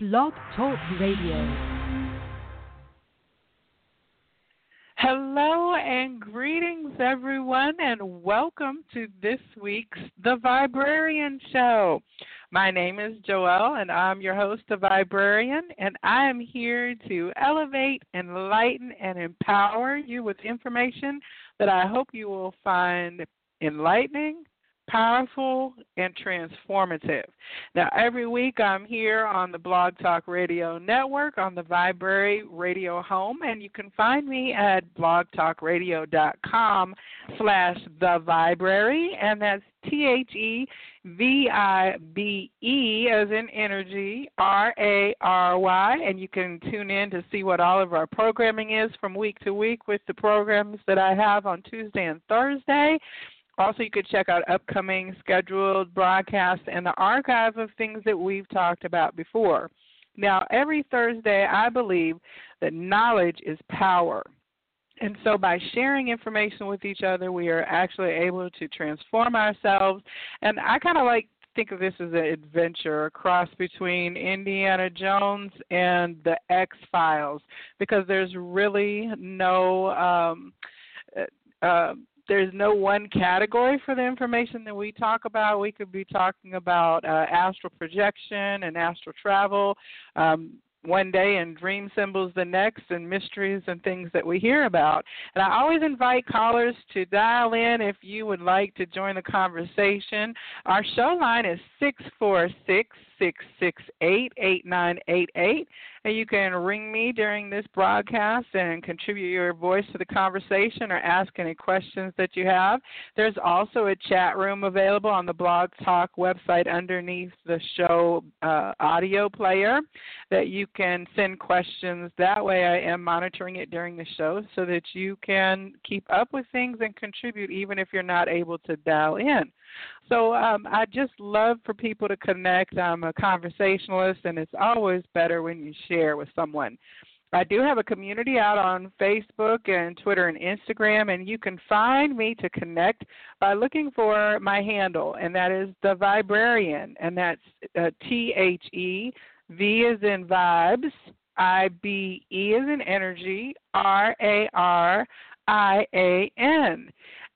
Blog Talk Radio. Hello and greetings, everyone, and welcome to this week's The Viberarian Show. My name is Joelle, and I'm your host, The Viberarian, and I am here to elevate, enlighten, and empower you with information that I hope you will find enlightening, powerful, and transformative. Now, every week I'm here on the Blog Talk Radio Network on the Viberary Radio Home, and you can find me at blogtalkradio.com slash the Viberary, and that's T-H-E V-I-B-E as in energy, R-A-R-Y, and you can tune in to see what all of our programming is from week to week with the programs that I have on Tuesday and Thursday. Also, you could check out upcoming scheduled broadcasts and the archive of things that we've talked about before. Now, every Thursday, I believe that knowledge is power. And so, by sharing information with each other, we are actually able to transform ourselves. And I kind of like think of this as an adventure, a cross between Indiana Jones and the X Files, because there's really no um, uh, uh there's no one category for the information that we talk about. We could be talking about uh, astral projection and astral travel um, one day and dream symbols the next and mysteries and things that we hear about. And I always invite callers to dial in if you would like to join the conversation. Our show line is 646 668 8988 and you can ring me during this broadcast and contribute your voice to the conversation or ask any questions that you have. There's also a chat room available on the Blog Talk website underneath the show uh, audio player that you can send questions. That way, I am monitoring it during the show so that you can keep up with things and contribute even if you're not able to dial in. So um, I just love for people to connect. I'm a conversationalist, and it's always better when you share with someone. I do have a community out on Facebook and Twitter and Instagram, and you can find me to connect by looking for my handle, and that is the Viberarian, and that's uh, T H E V is in vibes, I B E is in energy, R A R I A N.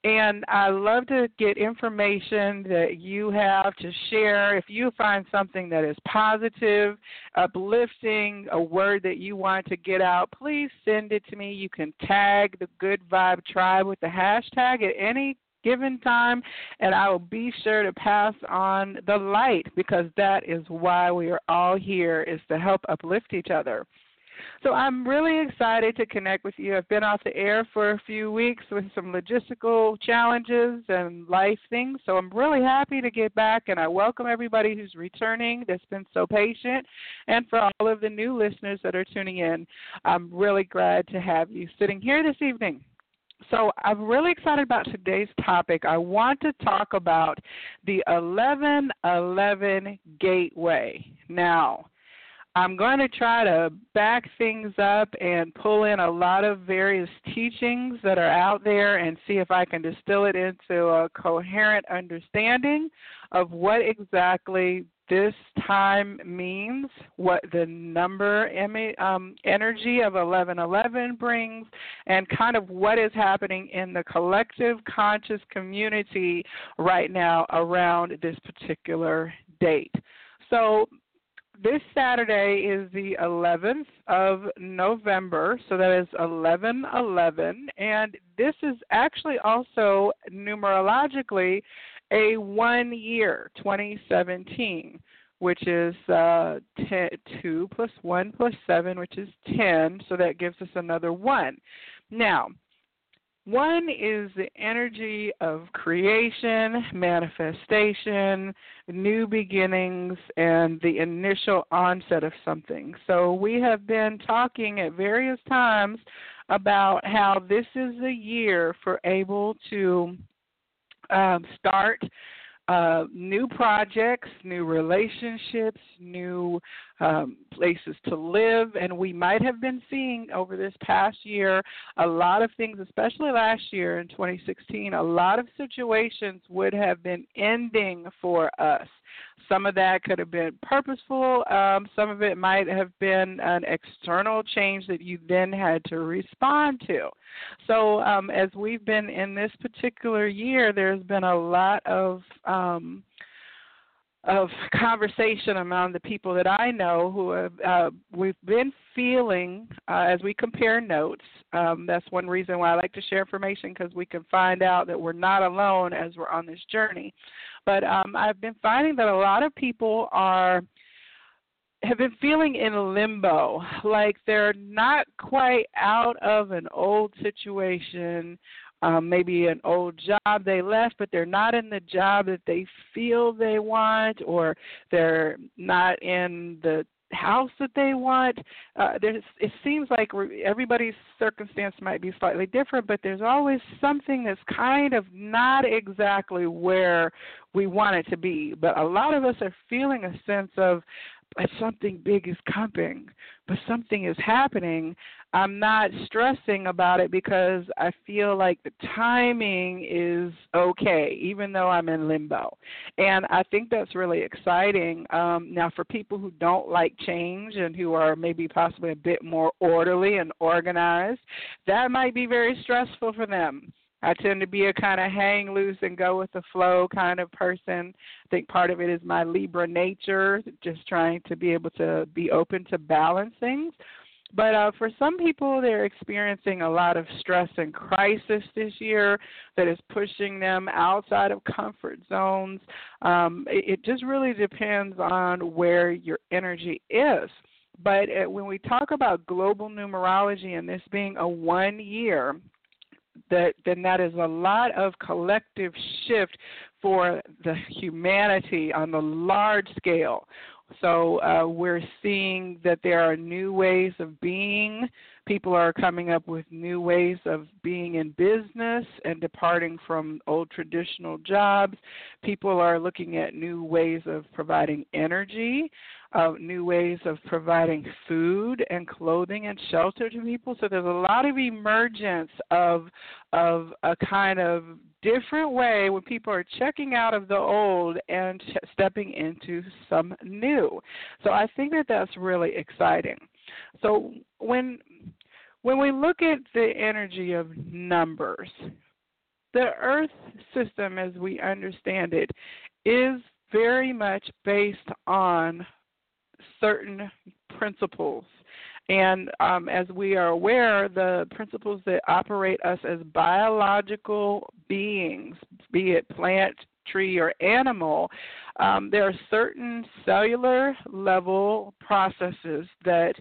And I love to get information that you have to share. If you find something that is positive, uplifting, a word that you want to get out, please send it to me. You can tag the Good Vibe Tribe with the hashtag at any given time, and I will be sure to pass on the light because that is why we are all here is to help uplift each other. So I'm really excited to connect with you. I've been off the air for a few weeks with some logistical challenges and life things. So I'm really happy to get back, and I welcome everybody who's returning that's been so patient. And for all of the new listeners that are tuning in, I'm really glad to have you sitting here this evening. So I'm really excited about today's topic. I want to talk about the 1111 Gateway. Now, I'm going to try to back things up and pull in a lot of various teachings that are out there and see if I can distill it into a coherent understanding of what exactly this time means, what the number um, energy of 1111 brings, and kind of what is happening in the collective conscious community right now around this particular date. So, this Saturday is the 11th of November, so that is 1111, and this is actually also numerologically a one year, 2017, which is uh, 10, 2 plus 1 plus 7, which is 10, so that gives us another 1. Now, one is the energy of creation, manifestation, new beginnings, and the initial onset of something. So, we have been talking at various times about how this is a year for able to um, start uh, new projects, new relationships, new um, places to live. And we might have been seeing over this past year a lot of things, especially last year in 2016, a lot of situations would have been ending for us. Some of that could have been purposeful. Um, some of it might have been an external change that you then had to respond to. So, um, as we've been in this particular year, there's been a lot of um, of conversation among the people that I know who have uh, we've been feeling uh, as we compare notes. Um, that's one reason why I like to share information because we can find out that we're not alone as we're on this journey. But um, I've been finding that a lot of people are have been feeling in limbo, like they're not quite out of an old situation um, maybe an old job they left, but they're not in the job that they feel they want, or they're not in the house that they want. Uh, there's, it seems like everybody's circumstance might be slightly different, but there's always something that's kind of not exactly where we want it to be. But a lot of us are feeling a sense of but something big is coming, but something is happening. I'm not stressing about it because I feel like the timing is okay, even though I'm in limbo. And I think that's really exciting. Um, now, for people who don't like change and who are maybe possibly a bit more orderly and organized, that might be very stressful for them. I tend to be a kind of hang loose and go with the flow kind of person. I think part of it is my Libra nature, just trying to be able to be open to balance things. But uh, for some people, they're experiencing a lot of stress and crisis this year that is pushing them outside of comfort zones. Um, it, it just really depends on where your energy is. But uh, when we talk about global numerology and this being a one year, that then that is a lot of collective shift for the humanity on the large scale. So uh, we're seeing that there are new ways of being. People are coming up with new ways of being in business and departing from old traditional jobs. People are looking at new ways of providing energy uh, new ways of providing food and clothing and shelter to people. So there's a lot of emergence of of a kind of different way when people are checking out of the old and ch- stepping into some new. So I think that that's really exciting. So when when we look at the energy of numbers, the Earth system as we understand it is very much based on certain principles. And um, as we are aware, the principles that operate us as biological beings, be it plant, tree, or animal, um, there are certain cellular level processes that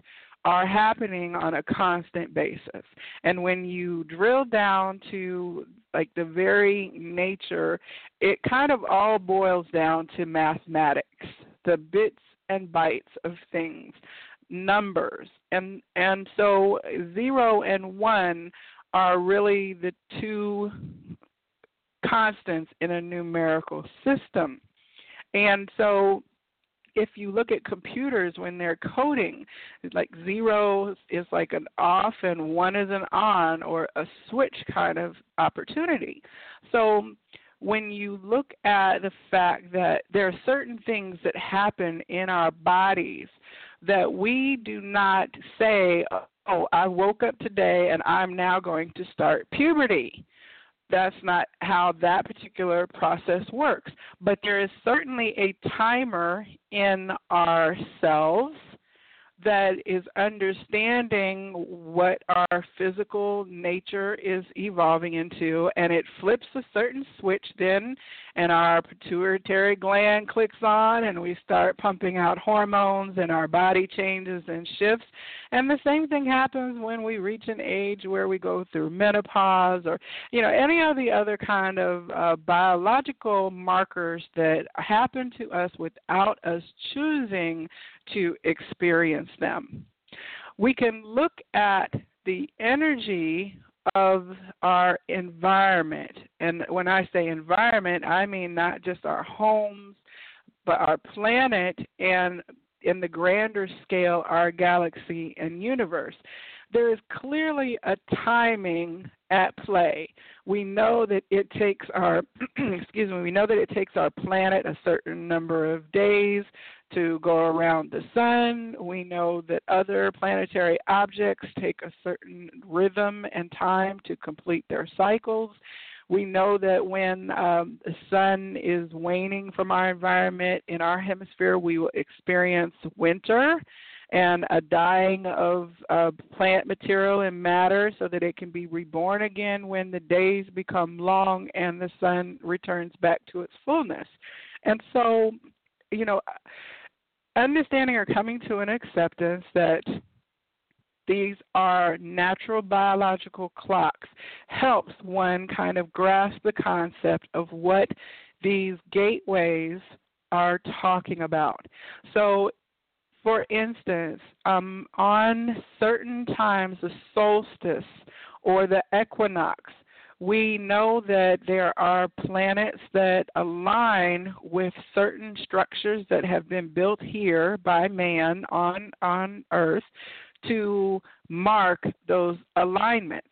are happening on a constant basis. And when you drill down to like the very nature, it kind of all boils down to mathematics. The bits and bytes of things, numbers. And and so 0 and 1 are really the two constants in a numerical system. And so if you look at computers when they're coding, like zero is like an off and one is an on or a switch kind of opportunity. So when you look at the fact that there are certain things that happen in our bodies that we do not say, oh, I woke up today and I'm now going to start puberty. That's not how that particular process works. But there is certainly a timer in ourselves that is understanding what our physical nature is evolving into, and it flips a certain switch then, and our pituitary gland clicks on, and we start pumping out hormones, and our body changes and shifts. And the same thing happens when we reach an age where we go through menopause, or you know any of the other kind of uh, biological markers that happen to us without us choosing to experience them. We can look at the energy of our environment. And when I say environment, I mean not just our homes, but our planet and in the grander scale, our galaxy and universe. There is clearly a timing at play. We know that it takes our excuse me, we know that it takes our planet a certain number of days to go around the sun. We know that other planetary objects take a certain rhythm and time to complete their cycles. We know that when um, the sun is waning from our environment in our hemisphere, we will experience winter and a dying of uh, plant material and matter so that it can be reborn again when the days become long and the sun returns back to its fullness. And so, you know, understanding or coming to an acceptance that these are natural biological clocks helps one kind of grasp the concept of what these gateways are talking about. So, for instance, um, on certain times, the solstice or the equinox, we know that there are planets that align with certain structures that have been built here by man on on earth to mark those alignments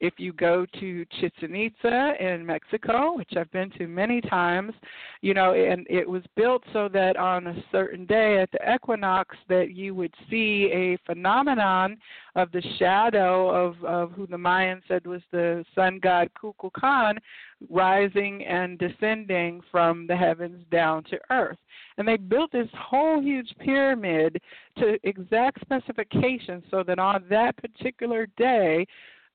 if you go to Chichen Itza in Mexico, which I've been to many times, you know, and it was built so that on a certain day at the equinox that you would see a phenomenon of the shadow of, of who the Mayans said was the sun god Kukulkan rising and descending from the heavens down to earth. And they built this whole huge pyramid to exact specifications so that on that particular day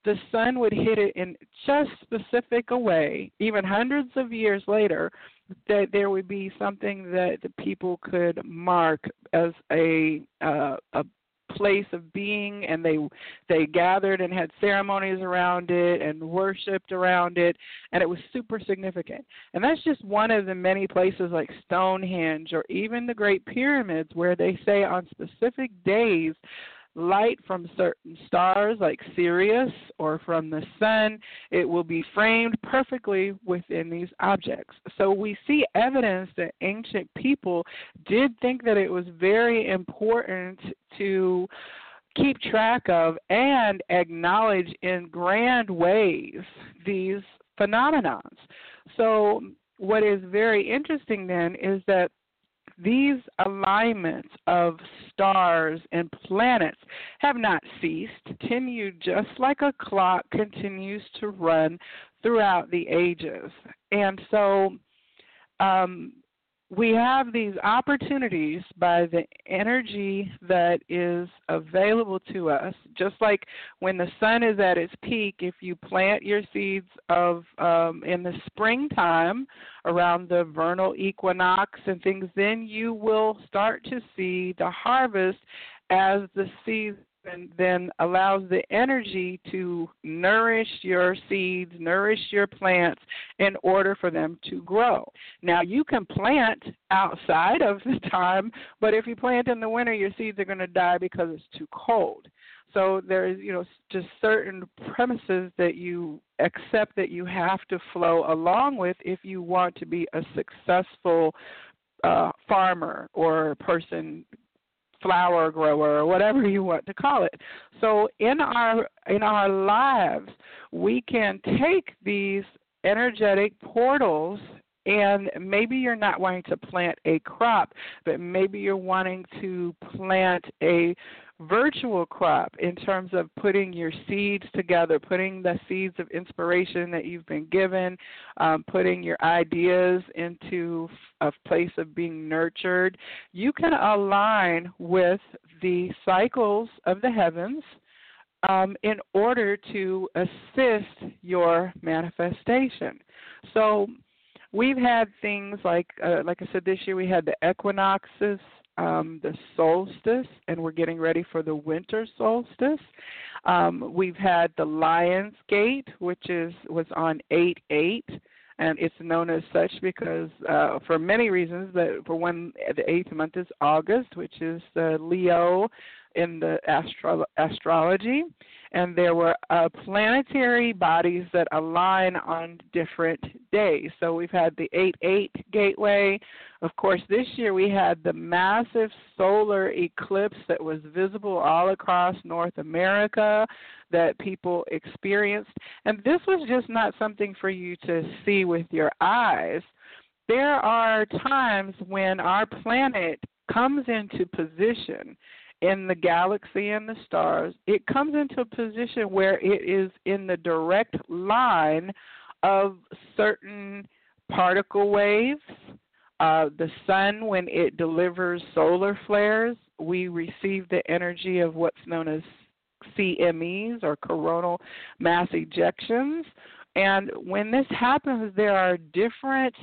the sun would hit it in just specific a way, even hundreds of years later, that there would be something that the people could mark as a uh, a place of being and they they gathered and had ceremonies around it and worshiped around it and it was super significant. And that's just one of the many places like stonehenge or even the great pyramids where they say on specific days light from certain stars like Sirius or from the sun, it will be framed perfectly within these objects. So we see evidence that ancient people did think that it was very important to keep track of and acknowledge in grand ways these phenomenons. So what is very interesting then is that these alignments of stars and planets have not ceased, continue just like a clock continues to run throughout the ages. And so um, we have these opportunities by the energy that is available to us. Just like when the sun is at its peak if you plant your seeds of um, in the springtime around the vernal equinox and things then you will start to see the harvest as the seeds and then allows the energy to nourish your seeds, nourish your plants in order for them to grow. Now, you can plant outside of the time, but if you plant in the winter, your seeds are going to die because it's too cold. So there's, you know, just certain premises that you accept that you have to flow along with if you want to be a successful uh, farmer or person flower grower or whatever you want to call it. So in our in our lives, we can take these energetic portals and maybe you're not wanting to plant a crop, but maybe you're wanting to plant a virtual crop in terms of putting your seeds together, putting the seeds of inspiration that you've been given, um, putting your ideas into a place of being nurtured. You can align with the cycles of the heavens. Um, in order to assist your manifestation. So, we've had things like, uh, like I said, this year we had the equinoxes, um, the solstice, and we're getting ready for the winter solstice. Um, we've had the Lion's Gate, which is was on eight eight, and it's known as such because uh, for many reasons. That for one, the eighth month is August, which is the Leo in the astro- astrology, and there were uh, planetary bodies that align on different days. So we've had the 8 8 gateway. Of course, this year we had the massive solar eclipse that was visible all across North America that people experienced. And this was just not something for you to see with your eyes. There are times when our planet comes into position in the galaxy and the stars, it comes into a position where it is in the direct line of certain particle waves. Uh, the sun, when it delivers solar flares, we receive the energy of what's known as CMEs or coronal mass ejections. And when this happens, there are different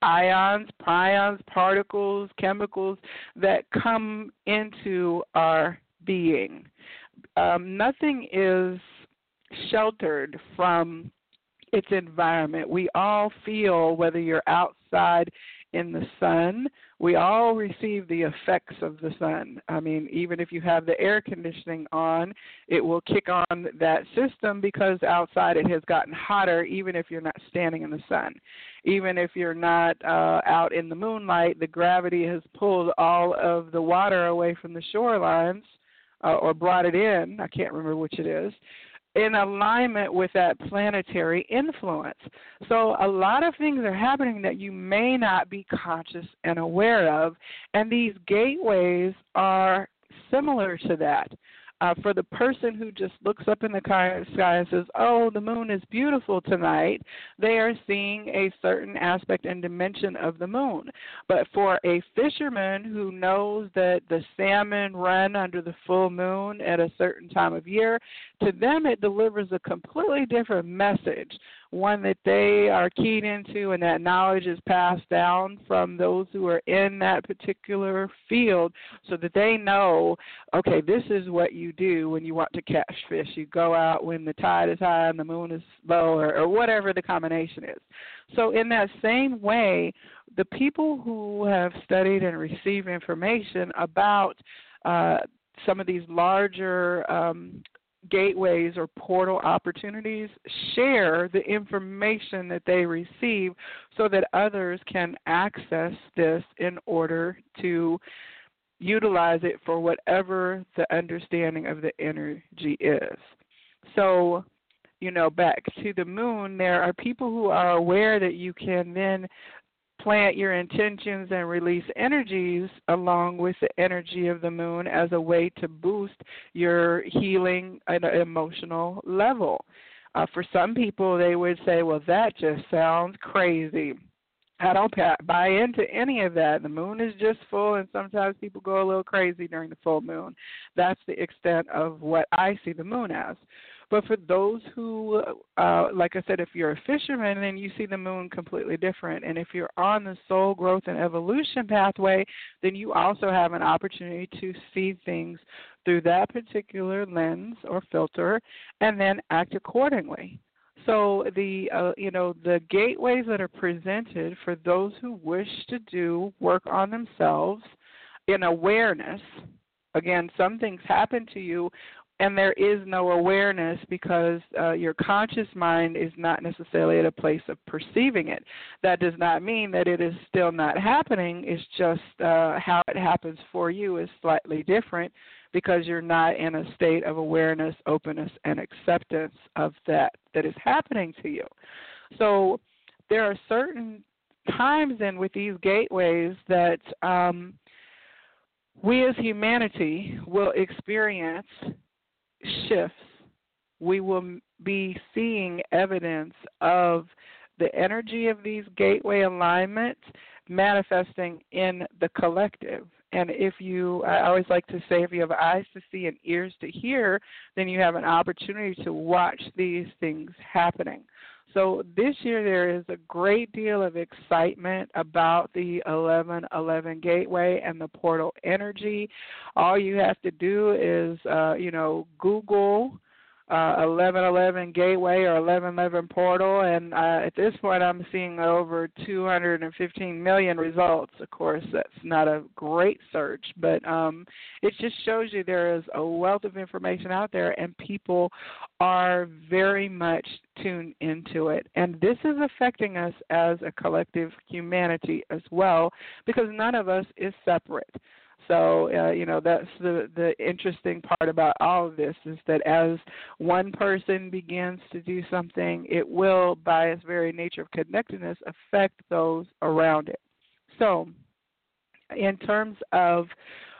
ions, prions, particles, chemicals that come into our being. Um, nothing is sheltered from its environment. We all feel whether you're outside in the sun. We all receive the effects of the sun. I mean, even if you have the air conditioning on, it will kick on that system because outside it has gotten hotter, even if you're not standing in the sun. Even if you're not uh, out in the moonlight, the gravity has pulled all of the water away from the shorelines uh, or brought it in. I can't remember which it is in alignment with that planetary influence. So, a lot of things are happening that you may not be conscious and aware of, and these gateways are similar to that. Uh, for the person who just looks up in the sky and says, Oh, the moon is beautiful tonight, they are seeing a certain aspect and dimension of the moon. But for a fisherman who knows that the salmon run under the full moon at a certain time of year, to them it delivers a completely different message one that they are keyed into and that knowledge is passed down from those who are in that particular field so that they know okay this is what you do when you want to catch fish. You go out when the tide is high and the moon is low or, or whatever the combination is. So in that same way the people who have studied and received information about uh, some of these larger um, gateways or portal opportunities share the information that they receive so that others can access this in order to utilize it for whatever the understanding of the energy is. So, you know, back to the moon, there are people who are aware that you can then plant your intentions and release energies along with the energy of the moon as a way to boost your healing at an emotional level. Uh, for some people, they would say, well, that just sounds crazy. I don't buy into any of that. The moon is just full, and sometimes people go a little crazy during the full moon. That's the extent of what I see the moon as. But for those who, uh, like I said, if you're a fisherman, then you see the moon completely different. And if you're on the soul growth and evolution pathway, then you also have an opportunity to see things through that particular lens or filter and then act accordingly. So the uh, you know the gateways that are presented for those who wish to do work on themselves in awareness. Again, some things happen to you and there is no awareness because uh, your conscious mind is not necessarily at a place of perceiving it. That does not mean that it is still not happening. It's just uh, how it happens for you is slightly different because you're not in a state of awareness, openness, and acceptance of that that is happening to you. So there are certain times then with these gateways that um, we as humanity will experience shifts, we will be seeing evidence of the energy of these gateway alignments manifesting in the collective. And if you, I always like to say, if you have eyes to see and ears to hear, then you have an opportunity to watch these things happening. So this year there is a great deal of excitement about the 1111 Gateway and the portal energy. All you have to do is, uh, you know, Google uh, 1111 gateway or 1111 portal, and uh, at this point, I'm seeing over 215 million results. Of course, that's not a great search, but um, it just shows you there is a wealth of information out there, and people are very much tuned into it. And this is affecting us as a collective humanity as well, because none of us is separate. So uh, you know that's the the interesting part about all of this is that as one person begins to do something, it will, by its very nature of connectedness, affect those around it. So, in terms of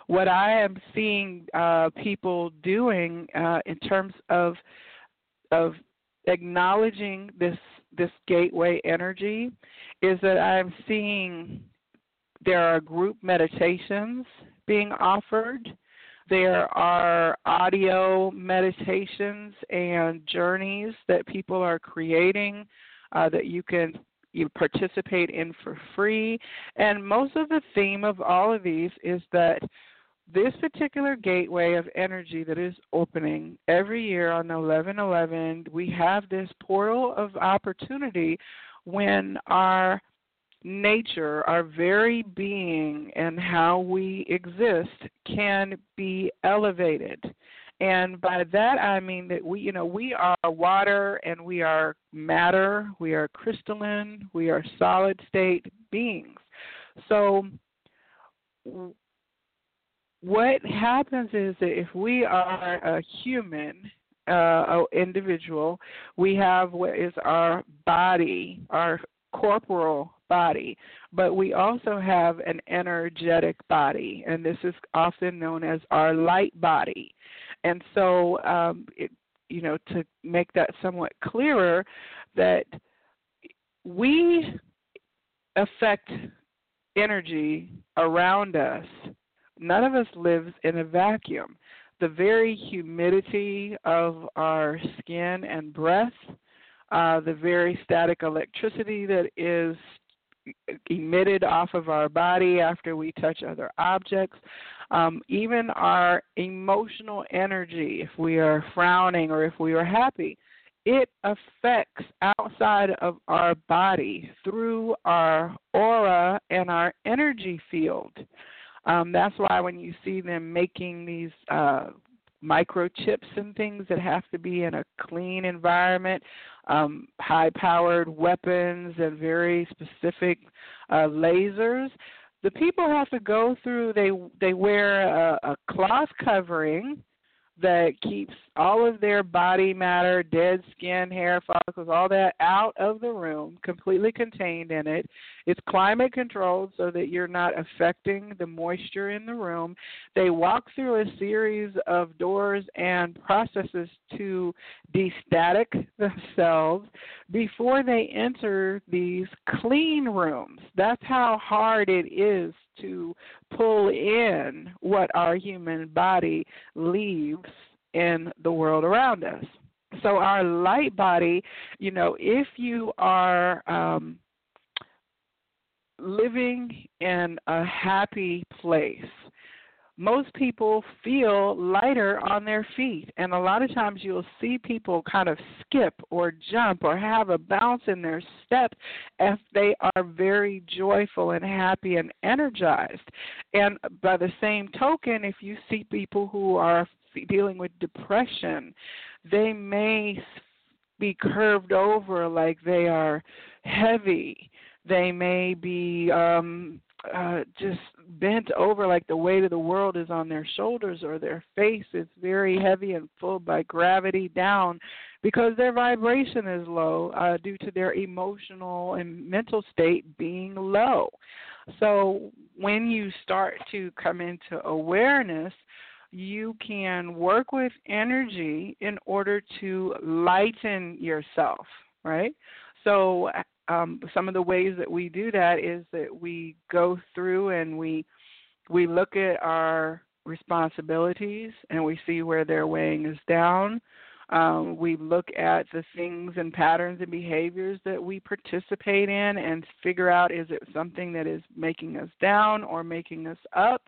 what I am seeing uh, people doing uh, in terms of of acknowledging this this gateway energy is that I'm seeing there are group meditations being offered. There are audio meditations and journeys that people are creating uh, that you can you participate in for free. And most of the theme of all of these is that this particular gateway of energy that is opening every year on 1111, we have this portal of opportunity when our nature, our very being, and how we exist can be elevated. And by that I mean that we, you know, we are water and we are matter, we are crystalline, we are solid state beings. So, what happens is that if we are a human, uh, individual, we have what is our body, our corporal body, but we also have an energetic body, and this is often known as our light body. And so, um, it, you know, to make that somewhat clearer, that we affect energy around us. None of us lives in a vacuum. The very humidity of our skin and breath, uh, the very static electricity that is emitted off of our body after we touch other objects. Um, even our emotional energy, if we are frowning or if we are happy, it affects outside of our body through our aura and our energy field. Um, that's why when you see them making these uh, microchips and things that have to be in a clean environment, um, high powered weapons, and very specific uh, lasers. The people have to go through. They they wear a, a cloth covering that keeps all of their body matter, dead skin, hair follicles, all that out of the room, completely contained in it. It's climate controlled so that you're not affecting the moisture in the room. They walk through a series of doors and processes to destatic themselves before they enter these clean rooms. That's how hard it is to pull in what our human body leaves in the world around us. So, our light body, you know, if you are um, living in a happy place, most people feel lighter on their feet. And a lot of times you'll see people kind of skip or jump or have a bounce in their step if they are very joyful and happy and energized. And by the same token, if you see people who are dealing with depression, they may be curved over like they are heavy. They may be um uh, just bent over like the weight of the world is on their shoulders or their face is very heavy and pulled by gravity down because their vibration is low uh, due to their emotional and mental state being low. So when you start to come into awareness, you can work with energy in order to lighten yourself, right? So um, some of the ways that we do that is that we go through and we we look at our responsibilities and we see where they're weighing us down. Um, we look at the things and patterns and behaviors that we participate in and figure out is it something that is making us down or making us up.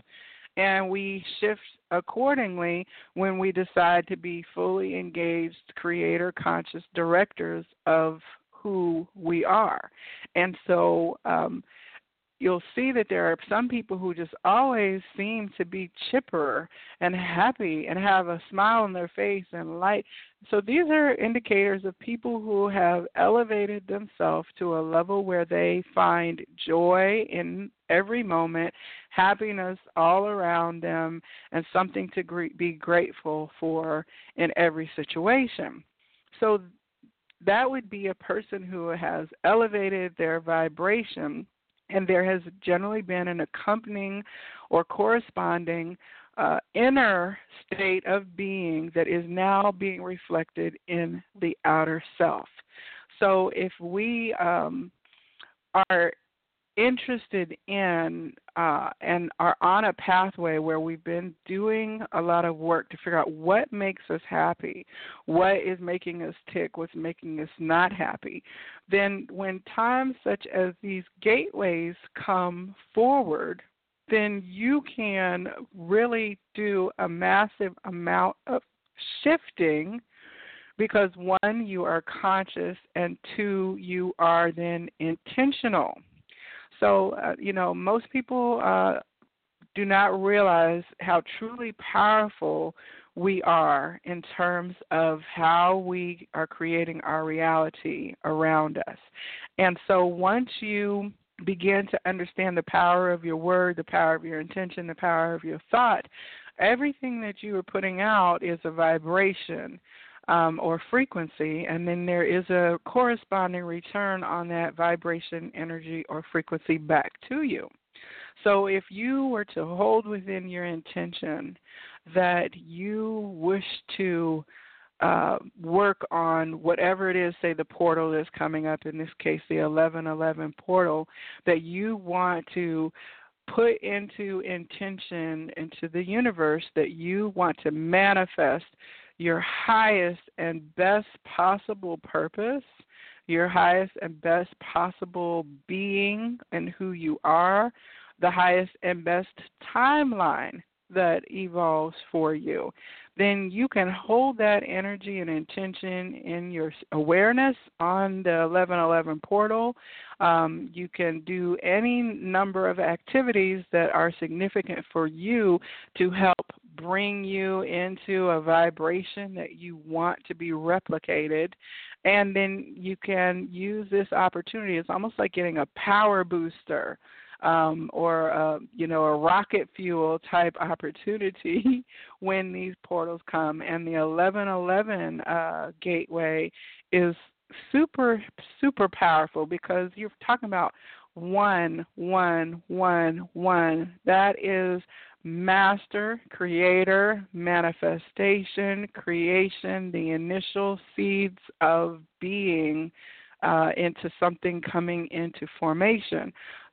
and we shift accordingly when we decide to be fully engaged creator conscious directors of who we are. And so um, you'll see that there are some people who just always seem to be chipper and happy and have a smile on their face and light. So these are indicators of people who have elevated themselves to a level where they find joy in every moment, happiness all around them, and something to be grateful for in every situation. So that would be a person who has elevated their vibration and there has generally been an accompanying or corresponding uh, inner state of being that is now being reflected in the outer self. So if we um, are interested in uh, and are on a pathway where we've been doing a lot of work to figure out what makes us happy, what is making us tick, what's making us not happy, then when times such as these gateways come forward, then you can really do a massive amount of shifting because one, you are conscious, and two, you are then intentional. So, uh, you know, most people uh, do not realize how truly powerful we are in terms of how we are creating our reality around us. And so, once you begin to understand the power of your word, the power of your intention, the power of your thought, everything that you are putting out is a vibration um, or frequency, and then there is a corresponding return on that vibration, energy, or frequency back to you. So if you were to hold within your intention that you wish to uh, work on whatever it is, say the portal is coming up, in this case the 1111 portal, that you want to put into intention into the universe that you want to manifest your highest and best possible purpose, your highest and best possible being and who you are, the highest and best timeline that evolves for you, then you can hold that energy and intention in your awareness on the 1111 portal. Um, you can do any number of activities that are significant for you to help bring you into a vibration that you want to be replicated. And then you can use this opportunity. It's almost like getting a power booster um, or a, you know a rocket fuel type opportunity when these portals come. And the 1111 uh, gateway is super super powerful because you're talking about one one one one. That is master, creator, manifestation, creation, the initial seeds of being uh, into something coming into formation.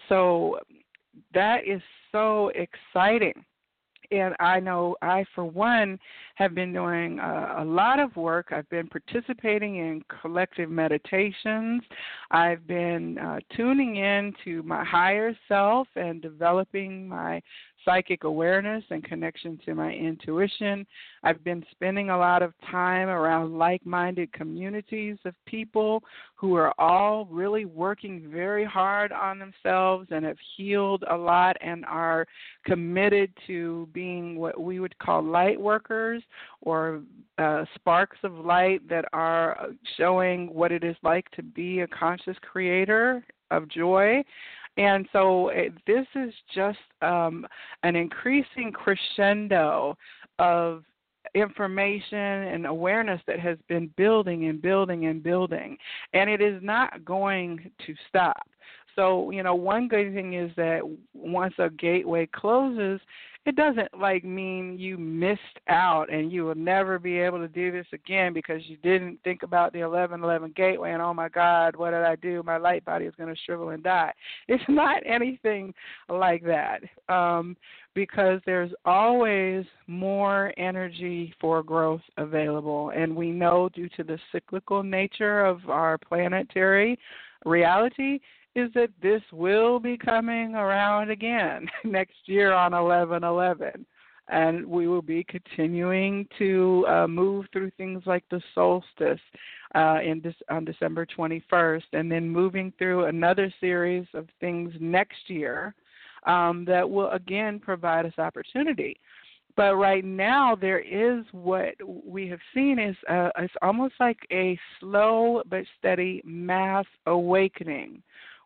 So that is so exciting. And I know I, for one, have been doing a, a lot of work. I've been participating in collective meditations. I've been uh, tuning in to my higher self and developing my psychic awareness and connection to my intuition. I've been spending a lot of time around like minded communities of people who are all really working very hard on themselves and have healed a lot and are committed to being what we would call light workers or uh, sparks of light that are showing what it is like to be a conscious creator of joy. And so it, this is just um, an increasing crescendo of information and awareness that has been building and building and building. And it is not going to stop. So, you know, one good thing is that once a gateway closes, it doesn't like mean you missed out and you will never be able to do this again because you didn't think about the 1111 gateway and oh my god what did i do? My light body is going to shrivel and die. It's not anything like that um, because there's always more energy for growth available. And we know due to the cyclical nature of our planetary reality is that this will be coming around again next year on 11 11. and we will be continuing to uh, move through things like the solstice uh, in this, on December 21st, and then moving through another series of things next year um, that will again provide us opportunity. But right now, there is what we have seen is uh, it's almost like a slow but steady mass awakening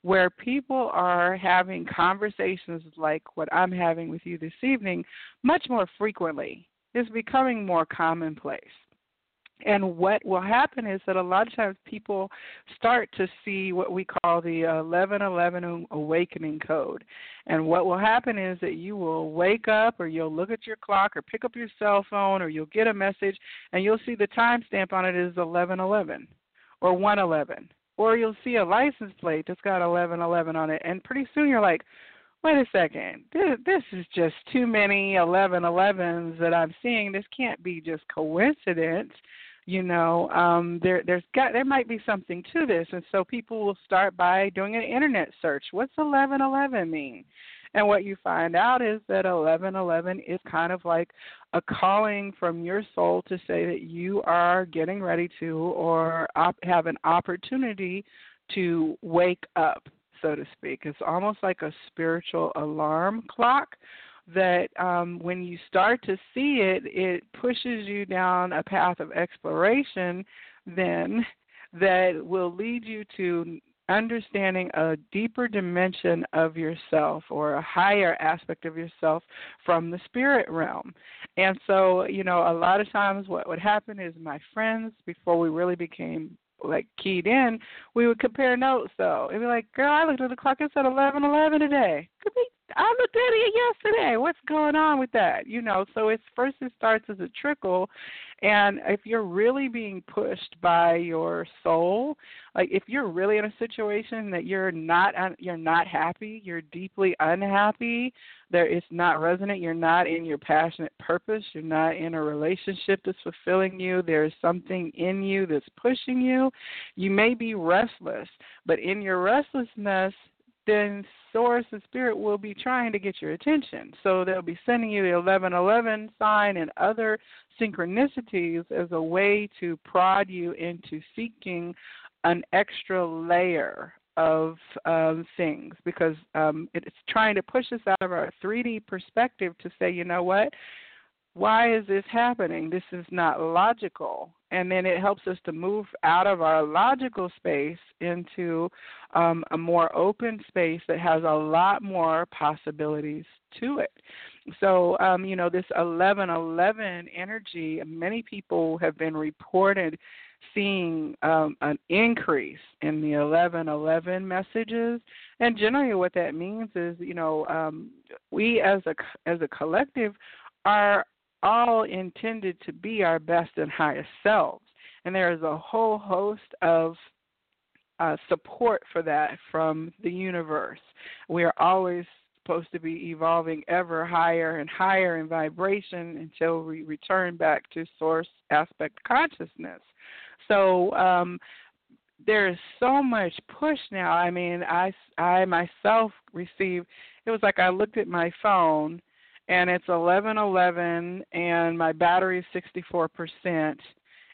where people are having conversations like what I'm having with you this evening much more frequently. It's becoming more commonplace. And what will happen is that a lot of times people start to see what we call the 1111 awakening code. And what will happen is that you will wake up or you'll look at your clock or pick up your cell phone or you'll get a message and you'll see the timestamp on it is 1111 or 111 or you'll see a license plate that's got 1111 on it, and pretty soon you're like, wait a second, this, this is just too many 1111s that I'm seeing. This can't be just coincidence. You know, um, there there's got there might be something to this, and so people will start by doing an internet search. What's 1111 mean? And what you find out is that 1111 is kind of like a calling from your soul to say that you are getting ready to or op- have an opportunity to wake up, so to speak. It's almost like a spiritual alarm clock that um, when you start to see it, it pushes you down a path of exploration then that will lead you to understanding a deeper dimension of yourself or a higher aspect of yourself from the spirit realm. And so, you know, a lot of times what would happen is my friends, before we really became like keyed in, we would compare notes though. It'd be like, Girl, I looked at the clock, it said eleven eleven today. Could be I looked at it yesterday. What's going on with that? You know, so it's first it starts as a trickle and if you're really being pushed by your soul, like if you're really in a situation that you're not you're not happy, you're deeply unhappy, there it's not resonant, you're not in your passionate purpose, you're not in a relationship that's fulfilling you, there's something in you that's pushing you, you may be restless, but in your restlessness then source and spirit will be trying to get your attention. So they'll be sending you the 1111 sign and other synchronicities as a way to prod you into seeking an extra layer of um, things because um, it's trying to push us out of our 3D perspective to say, you know what? Why is this happening? This is not logical and then it helps us to move out of our logical space into um, a more open space that has a lot more possibilities to it. So, um, you know, this 1111 energy, many people have been reported seeing um, an increase in the 1111 messages. And generally, what that means is, you know, um, we as a as a collective are all intended to be our best and highest selves. And there is a whole host of uh, support for that from the universe. We are always supposed to be evolving ever higher and higher in vibration until we return back to source aspect consciousness. So um, there is so much push now. I mean, I I myself received. It was like I looked at my phone and it's 11:11 and my battery is 64%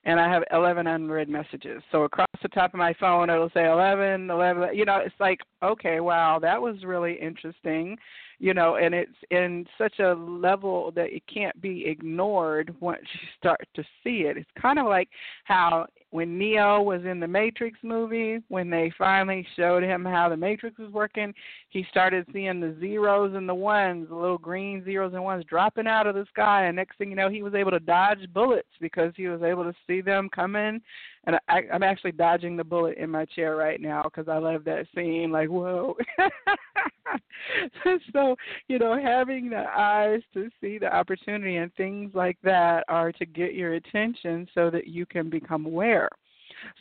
and I have 11 unread messages. So across the top of my phone it'll say 11 11 you know it's like okay wow that was really interesting you know and it's in such a level that it can't be ignored once you start to see it. It's kind of like how when Neo was in the Matrix movie, when they finally showed him how the Matrix was working, he started seeing the zeros and the ones, the little green zeros and ones dropping out of the sky. And next thing you know, he was able to dodge bullets because he was able to see them coming. And I, I'm actually dodging the bullet in my chair right now because I love that scene. Like, whoa. so, you know, having the eyes to see the opportunity and things like that are to get your attention so that you can become aware.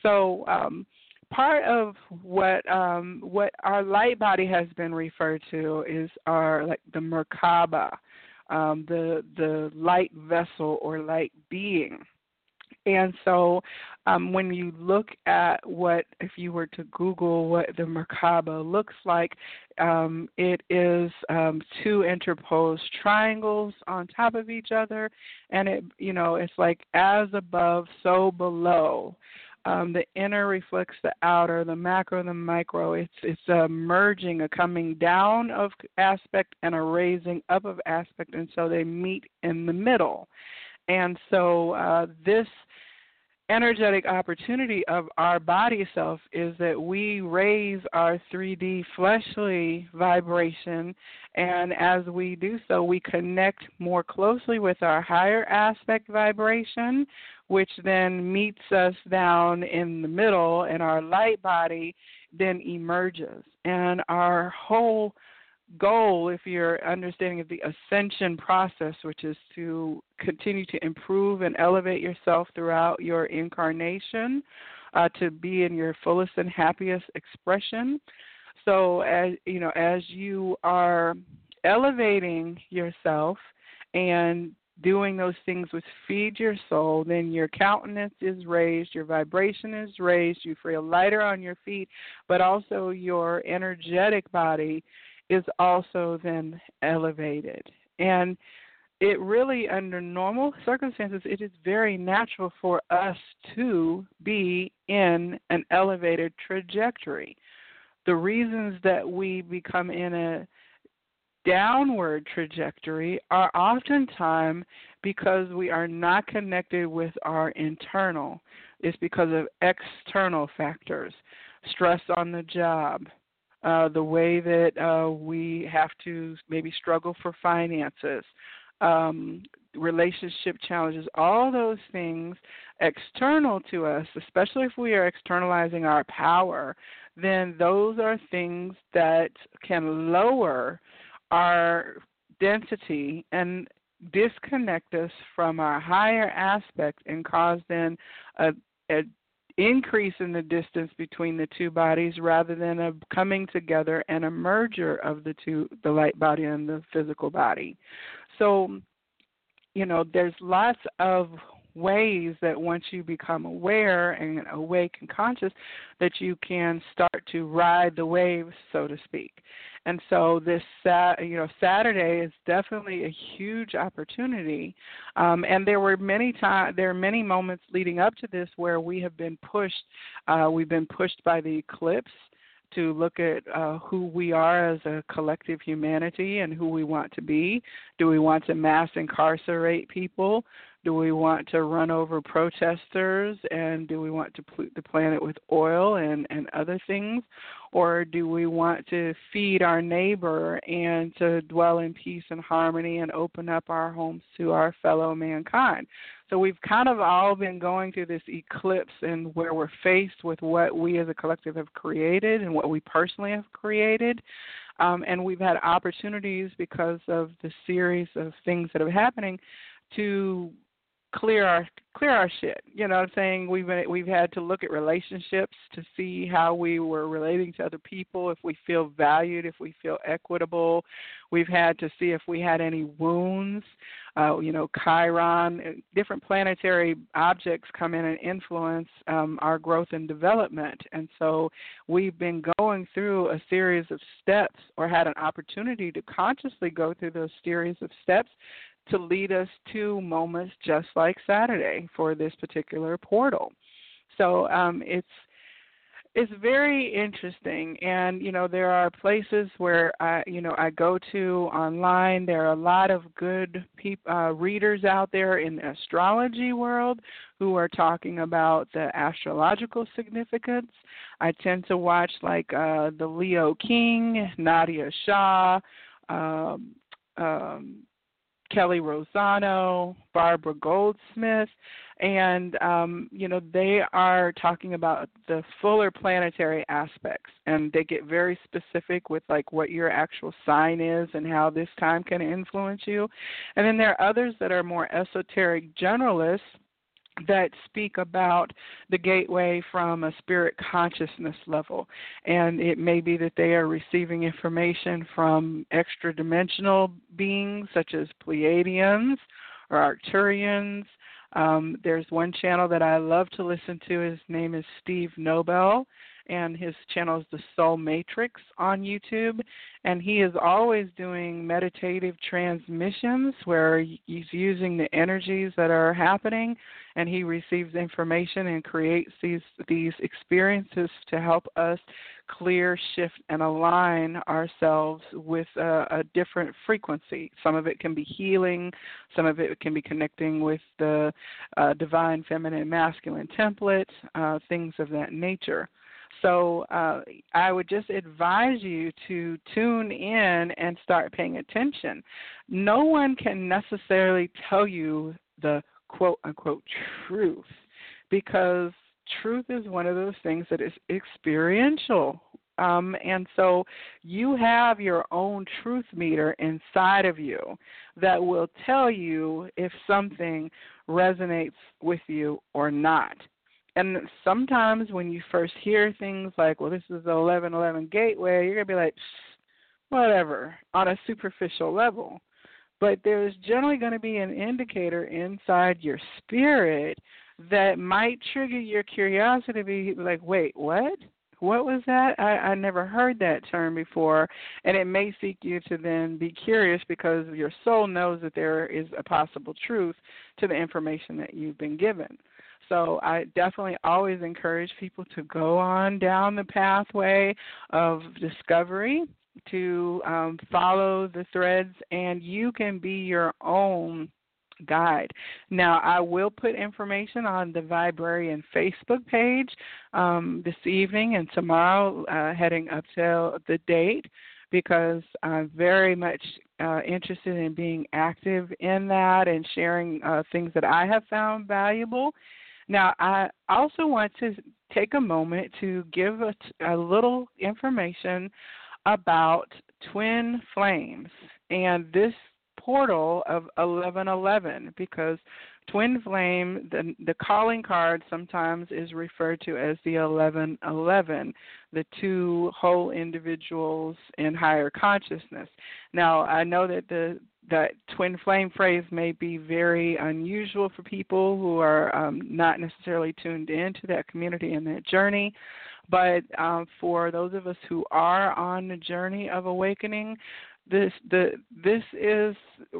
So, um, part of what um, what our light body has been referred to is our like the Merkaba, um, the the light vessel or light being. And so, um, when you look at what, if you were to Google what the Merkaba looks like, um, it is um, two interposed triangles on top of each other, and it, you know, it's like as above, so below. Um, the inner reflects the outer, the macro, the micro. It's it's a merging, a coming down of aspect, and a raising up of aspect, and so they meet in the middle. And so uh, this energetic opportunity of our body self is that we raise our 3D fleshly vibration, and as we do so, we connect more closely with our higher aspect vibration, which then meets us down in the middle, and our light body then emerges. And our whole goal, if you're understanding of the ascension process, which is to continue to improve and elevate yourself throughout your incarnation, uh, to be in your fullest and happiest expression. So, as you know, as you are elevating yourself and doing those things which feed your soul, then your countenance is raised, your vibration is raised, you feel lighter on your feet, but also your energetic body is also then elevated. And it really, under normal circumstances, it is very natural for us to be in an elevated trajectory. The reasons that we become in a downward trajectory are oftentimes because we are not connected with our internal. It's because of external factors, stress on the job, uh, the way that uh, we have to maybe struggle for finances, um, relationship challenges, all those things external to us, especially if we are externalizing our power, then those are things that can lower our density and disconnect us from our higher aspect and cause then a, a increase in the distance between the two bodies rather than a coming together and a merger of the two the light body and the physical body. So you know there's lots of ways that once you become aware and awake and conscious that you can start to ride the waves so to speak and so this you know Saturday is definitely a huge opportunity. Um, and there were many time there are many moments leading up to this where we have been pushed. Uh, we've been pushed by the eclipse to look at uh, who we are as a collective humanity and who we want to be. Do we want to mass incarcerate people? Do we want to run over protesters and do we want to pollute the planet with oil and, and other things? Or do we want to feed our neighbor and to dwell in peace and harmony and open up our homes to our fellow mankind? So we've kind of all been going through this eclipse and where we're faced with what we as a collective have created and what we personally have created. Um, and we've had opportunities because of the series of things that are happening to clear our clear our shit. You know what I'm saying? We've been, we've had to look at relationships to see how we were relating to other people, if we feel valued, if we feel equitable. We've had to see if we had any wounds. Uh, you know, Chiron, uh, different planetary objects come in and influence um, our growth and development. And so we've been going through a series of steps or had an opportunity to consciously go through those series of steps to lead us to moments just like Saturday for this particular portal. So um, it's it's very interesting, and you know there are places where I you know I go to online. There are a lot of good peop, uh, readers out there in the astrology world who are talking about the astrological significance. I tend to watch like uh, the Leo King, Nadiya Shah. Um, um, Kelly Rosano, Barbara Goldsmith, and um, you know they are talking about the fuller planetary aspects, and they get very specific with like what your actual sign is and how this time can influence you. And then there are others that are more esoteric generalists that speak about the gateway from a spirit consciousness level. And it may be that they are receiving information from extra dimensional beings such as Pleiadians or Arcturians. Um, there's one channel that I love to listen to. His name is Steve Nobel, and his channel is The Soul Matrix on YouTube. And he is always doing meditative transmissions where he's using the energies that are happening, and he receives information and creates these these experiences to help us clear, shift, and align ourselves with a, a different frequency. Some of it can be healing, some of it can be connecting with the uh, divine feminine masculine template, uh, things of that nature. So uh, I would just advise you to tune in and start paying attention. No one can necessarily tell you the quote unquote truth because truth is one of those things that is experiential. Um, and so you have your own truth meter inside of you that will tell you if something resonates with you or not and sometimes when you first hear things like, well, this is the 1111 gateway, you're going to be like, whatever, on a superficial level. But there's generally going to be an indicator inside your spirit that might trigger your curiosity to be like, wait, what? What was that? I, I never heard that term before. And it may seek you to then be curious because your soul knows that there is a possible truth to the information that you've been given. So I definitely always encourage people to go on down the pathway of discovery, to um, follow the threads, and you can be your own guide. Now, I will put information on the Viberarian Facebook page um, this evening and tomorrow, uh, heading up to the date, because I'm very much uh, interested in being active in that and sharing uh, things that I have found valuable now, I also want to take a moment to give a, little information about twin flames and this portal of 1111 because twin flame the the calling card sometimes is referred to as the 1111 the two whole individuals in higher consciousness now i know that the that twin flame phrase may be very unusual for people who are um, not necessarily tuned into that community and that journey. But um, for those of us who are on the journey of awakening, this the this is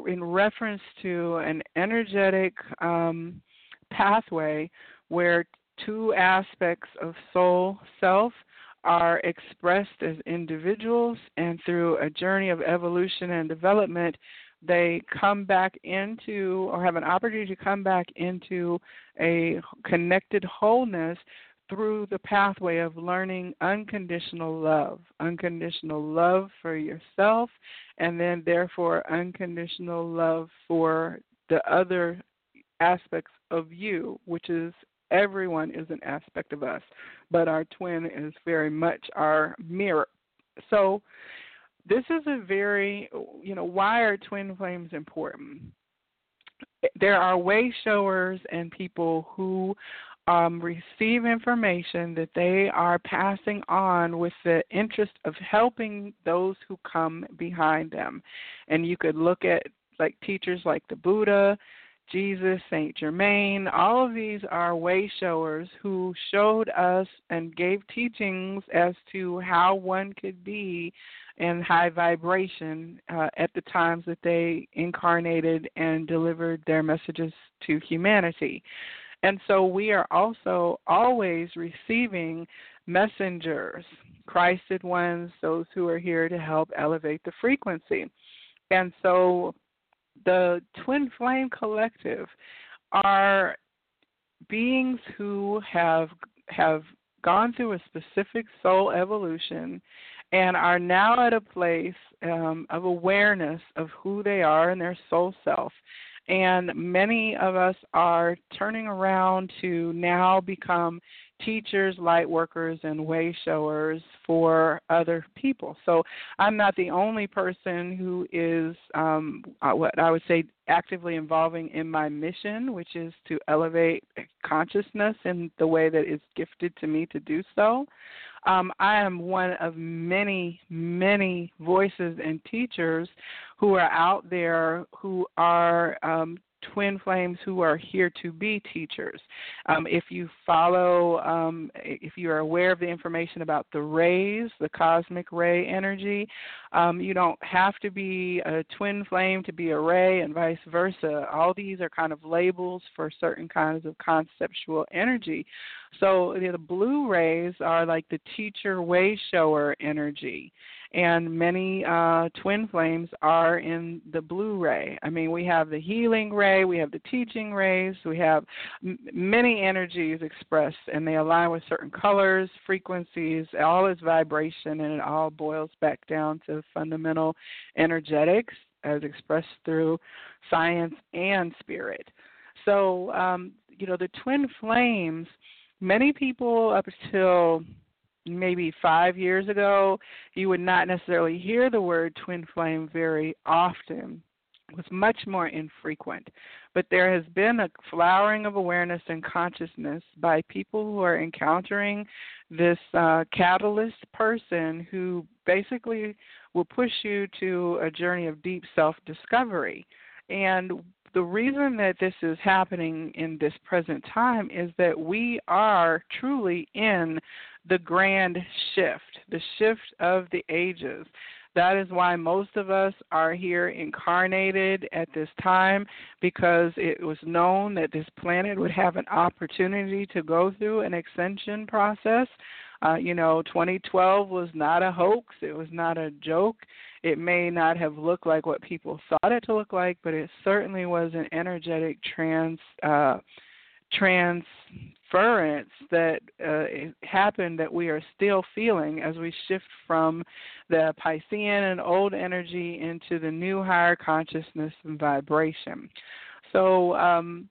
in reference to an energetic um, pathway where two aspects of soul self are expressed as individuals and through a journey of evolution and development they come back into or have an opportunity to come back into a connected wholeness through the pathway of learning unconditional love, unconditional love for yourself, and then therefore unconditional love for the other aspects of you, which is everyone is an aspect of us, but our twin is very much our mirror. So this is a very, you know, why are twin flames important? There are way showers and people who um, receive information that they are passing on with the interest of helping those who come behind them. And you could look at like teachers like the Buddha, Jesus, Saint Germain, all of these are way showers who showed us and gave teachings as to how one could be in high vibration uh, at the times that they incarnated and delivered their messages to humanity. And so we are also always receiving messengers, Christed ones, those who are here to help elevate the frequency. And so the Twin Flame Collective are beings who have have gone through a specific soul evolution and are now at a place um, of awareness of who they are and their soul self. And many of us are turning around to now become teachers, light workers, and way showers for other people. So I'm not the only person who is um, uh, what I would say actively involving in my mission, which is to elevate consciousness in the way that is gifted to me to do so. Um, I am one of many, many voices and teachers who are out there who are um, twin flames who are here to be teachers. Um, if you follow, um, if you are aware of the information about the rays, the cosmic ray energy, um, you don't have to be a twin flame to be a ray, and vice versa. All these are kind of labels for certain kinds of conceptual energy. So the blue rays are like the teacher way shower energy and many uh, twin flames are in the blue ray. I mean, we have the healing ray, we have the teaching rays, we have m- many energies expressed, and they align with certain colors, frequencies, all is vibration, and it all boils back down to fundamental energetics as expressed through science and spirit. So, um, you know, the twin flames, many people up until maybe five years ago, you would not necessarily hear the word twin flame very often. It was much more infrequent. But there has been a flowering of awareness and consciousness by people who are encountering this uh, catalyst person who basically will push you to a journey of deep self discovery. And the reason that this is happening in this present time is that we are truly in the grand shift, the shift of the ages. That is why most of us are here incarnated at this time because it was known that this planet would have an opportunity to go through an ascension process. Uh, you know, 2012 was not a hoax, it was not a joke. It may not have looked like what people thought it to look like, but it certainly was an energetic trans uh, transference that uh, happened that we are still feeling as we shift from the Piscean and old energy into the new higher consciousness and vibration. So um,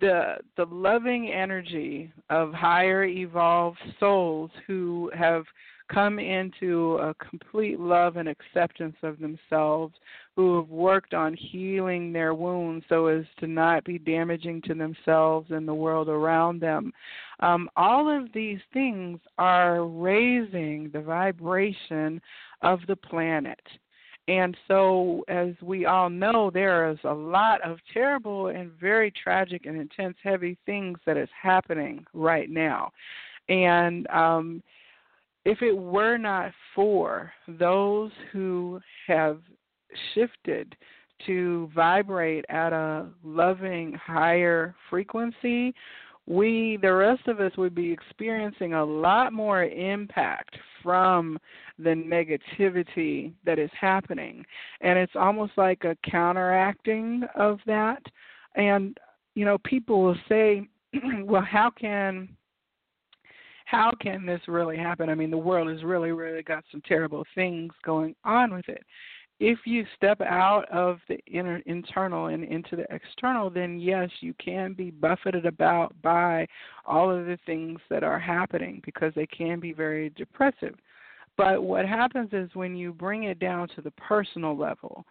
the the loving energy of higher evolved souls who have come into a complete love and acceptance of themselves, who have worked on healing their wounds so as to not be damaging to themselves and the world around them. Um, all of these things are raising the vibration of the planet. And so, as we all know, there is a lot of terrible and very tragic and intense, heavy things that is happening right now. And um, if it were not for those who have shifted to vibrate at a loving higher frequency, we, the rest of us, would be experiencing a lot more impact from the negativity that is happening. And it's almost like a counteracting of that. And, you know, people will say, well, how can how can this really happen? I mean, the world has really, really got some terrible things going on with it. If you step out of the inner, internal and into the external, then yes, you can be buffeted about by all of the things that are happening because they can be very depressive. But what happens is when you bring it down to the personal level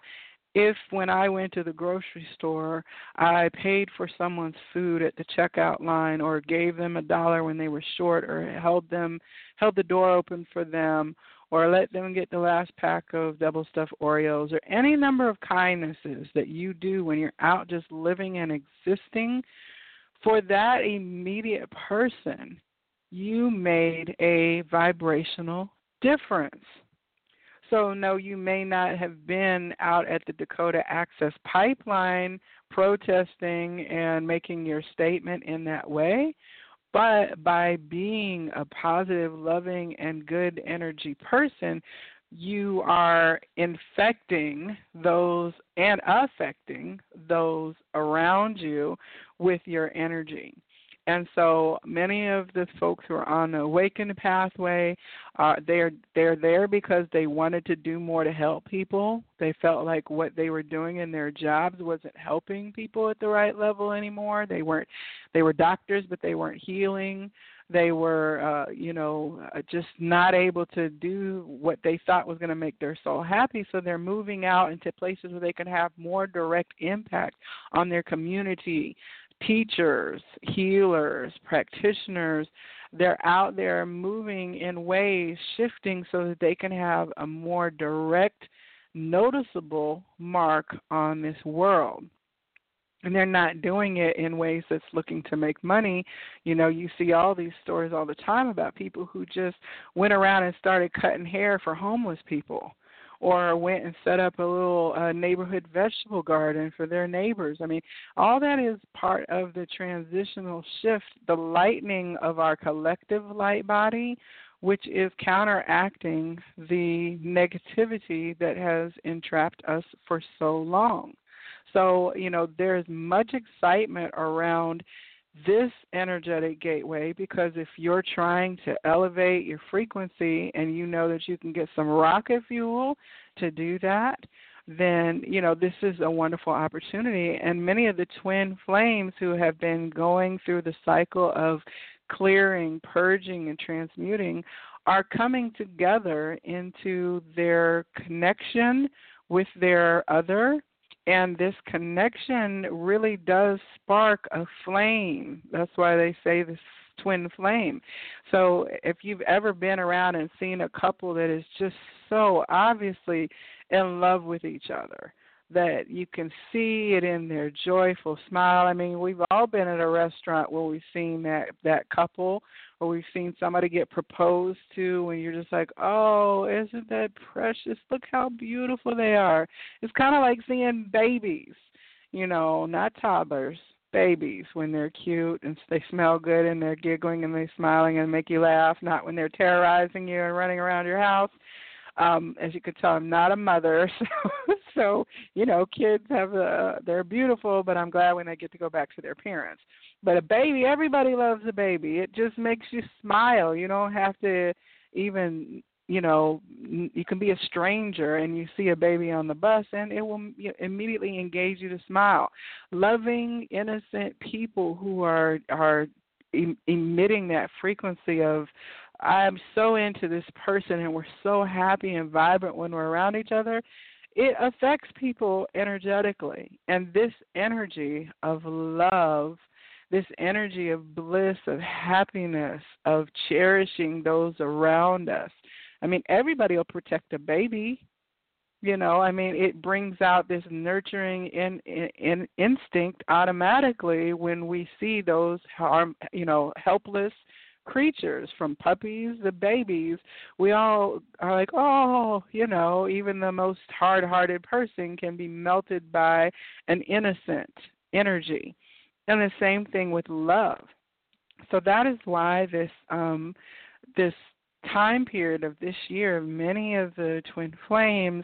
if when I went to the grocery store, I paid for someone's food at the checkout line or gave them a dollar when they were short or held them held the door open for them or let them get the last pack of double stuffed Oreos or any number of kindnesses that you do when you're out just living and existing for that immediate person you made a vibrational difference. So, no, you may not have been out at the Dakota Access Pipeline protesting and making your statement in that way, but by being a positive, loving, and good energy person, you are infecting those and affecting those around you with your energy. And so many of the folks who are on the awakened pathway, uh, they're they're there because they wanted to do more to help people. They felt like what they were doing in their jobs wasn't helping people at the right level anymore. They weren't they were doctors, but they weren't healing. They were, uh, you know, uh, just not able to do what they thought was going to make their soul happy. So they're moving out into places where they can have more direct impact on their community, teachers, healers, practitioners, they're out there moving in ways, shifting so that they can have a more direct, noticeable mark on this world. and they're not doing it in ways that's looking to make money. You know, you see all these stories all the time about people who just went around and started cutting hair for homeless people or went and set up a little uh, neighborhood vegetable garden for their neighbors. I mean, all that is part of the transitional shift, the lightening of our collective light body, which is counteracting the negativity that has entrapped us for so long. So, you know, there's much excitement around this energetic gateway because if you're trying to elevate your frequency and you know that you can get some rocket fuel to do that, then you know this is a wonderful opportunity. And many of the twin flames who have been going through the cycle of clearing, purging and transmuting are coming together into their connection with their other and this connection really does spark a flame. That's why they say this twin flame. So if you've ever been around and seen a couple that is just so obviously in love with each other, that you can see it in their joyful smile. I mean, we've all been at a restaurant where we've seen that that couple or we've seen somebody get proposed to and you're just like, "Oh, isn't that precious? Look how beautiful they are." It's kind of like seeing babies, you know, not toddlers, babies when they're cute and they smell good and they're giggling and they're smiling and make you laugh, not when they're terrorizing you and running around your house um as you could tell i'm not a mother so so you know kids have a they're beautiful but i'm glad when they get to go back to their parents but a baby everybody loves a baby. It just makes you smile. You don't have to even you know you can be a stranger and you see a baby on the bus and it will immediately engage you to smile. Loving innocent people who are are emitting that frequency of I'm so into this person and we're so happy and vibrant when we're around each other, it affects people energetically. And this energy of love, this energy of bliss, of happiness, of cherishing those around us. I mean, everybody will protect a baby. You know, I mean, it brings out this nurturing in, in, in instinct automatically when we see those harm, you know, helpless creatures from puppies to babies we all are like oh you know even the most hard hearted person can be melted by an innocent energy and the same thing with love. So that is why this um this time period of this year, many of the twin flames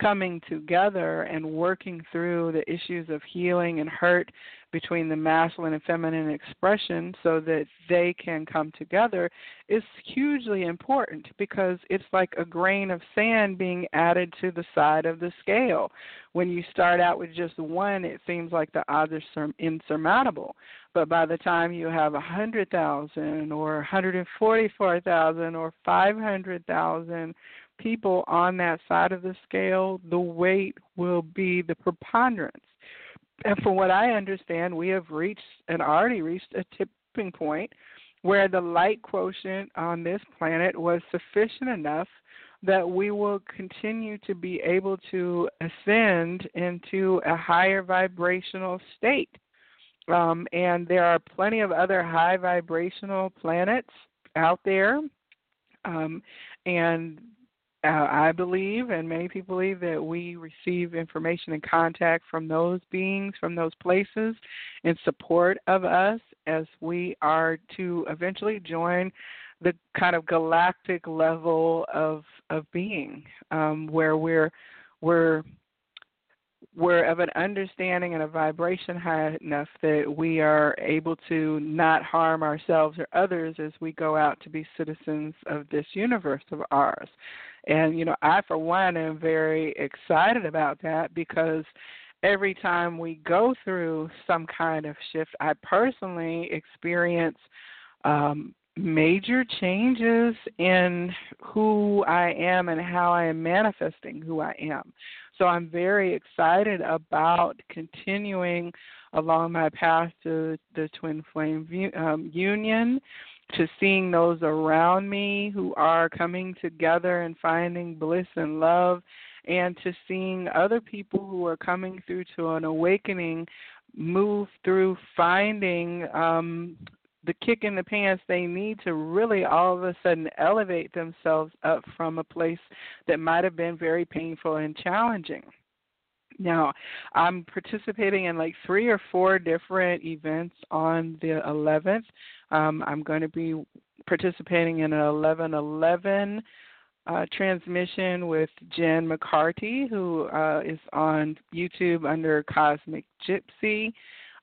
coming together and working through the issues of healing and hurt between the masculine and feminine expression so that they can come together is hugely important because it's like a grain of sand being added to the side of the scale. When you start out with just one, it seems like the odds are insurmountable. But by the time you have a hundred thousand or hundred and forty-four thousand or five hundred thousand people on that side of the scale, the weight will be the preponderance. And from what I understand, we have reached and already reached a tipping point where the light quotient on this planet was sufficient enough that we will continue to be able to ascend into a higher vibrational state. Um, and there are plenty of other high vibrational planets out there. Um, and uh, I believe, and many people believe, that we receive information and contact from those beings, from those places, in support of us as we are to eventually join the kind of galactic level of of being, um, where we're we're we're of an understanding and a vibration high enough that we are able to not harm ourselves or others as we go out to be citizens of this universe of ours. And, you know, I, for one, am very excited about that because every time we go through some kind of shift, I personally experience um, major changes in who I am and how I am manifesting who I am. So I'm very excited about continuing along my path to the twin flame um, union, to seeing those around me who are coming together and finding bliss and love, and to seeing other people who are coming through to an awakening move through finding um, the kick in the pants they need to really all of a sudden elevate themselves up from a place that might have been very painful and challenging. Now, I'm participating in like three or four different events on the 11th. Um, I'm going to be participating in an 1111 uh, transmission with Jen McCarty, who uh, is on YouTube under Cosmic Gypsy.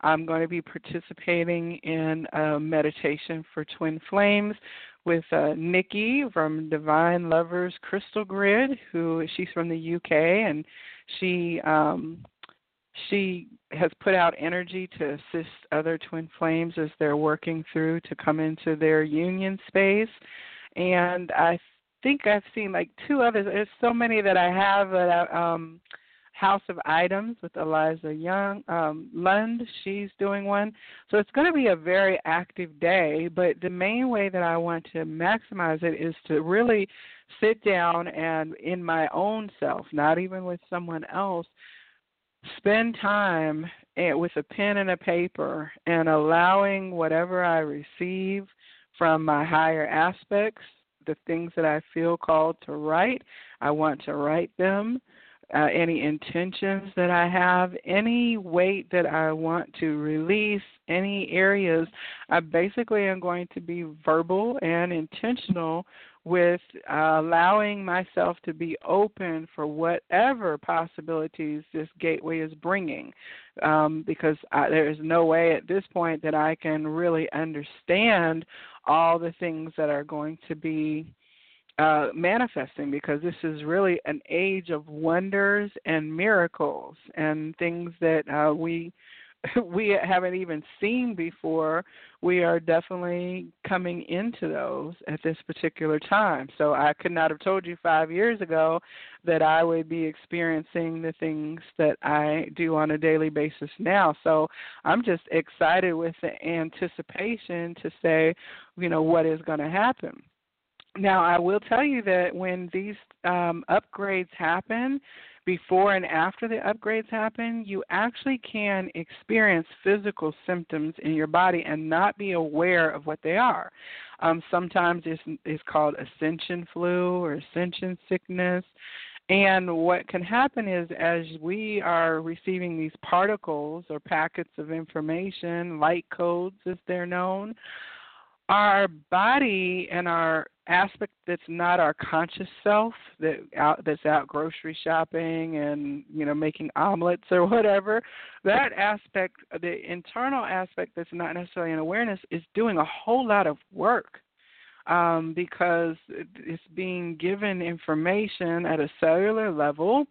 I'm going to be participating in a meditation for twin flames with uh, Nikki from Divine Lovers Crystal Grid, who she's from the UK and she um, she has put out energy to assist other twin flames as they're working through to come into their union space. And I think I've seen like two others. There's so many that I have. But, um, House of Items with Eliza Young um, Lund. She's doing one. So it's going to be a very active day. But the main way that I want to maximize it is to really sit down and, in my own self, not even with someone else, spend time eh, with a pen and a paper and allowing whatever I receive from my higher aspects, the things that I feel called to write, I want to write them uh, any intentions that I have, any weight that I want to release, any areas, I basically am going to be verbal and intentional with uh, allowing myself to be open for whatever possibilities this gateway is bringing. Um, because I, there is no way at this point that I can really understand all the things that are going to be uh, manifesting because this is really an age of wonders and miracles and things that uh, we we haven't even seen before. We are definitely coming into those at this particular time. So I could not have told you five years ago that I would be experiencing the things that I do on a daily basis now. So I'm just excited with the anticipation to say, you know, what is going to happen. Now, I will tell you that when these um, upgrades happen, before and after the upgrades happen, you actually can experience physical symptoms in your body and not be aware of what they are. Um, sometimes it's, it's called ascension flu or ascension sickness. And what can happen is, as we are receiving these particles or packets of information, light codes as they're known, our body and our aspect that's not our conscious self that out that's out grocery shopping and you know making omelets or whatever that aspect the internal aspect that's not necessarily an awareness is doing a whole lot of work um, because it's being given information at a cellular level.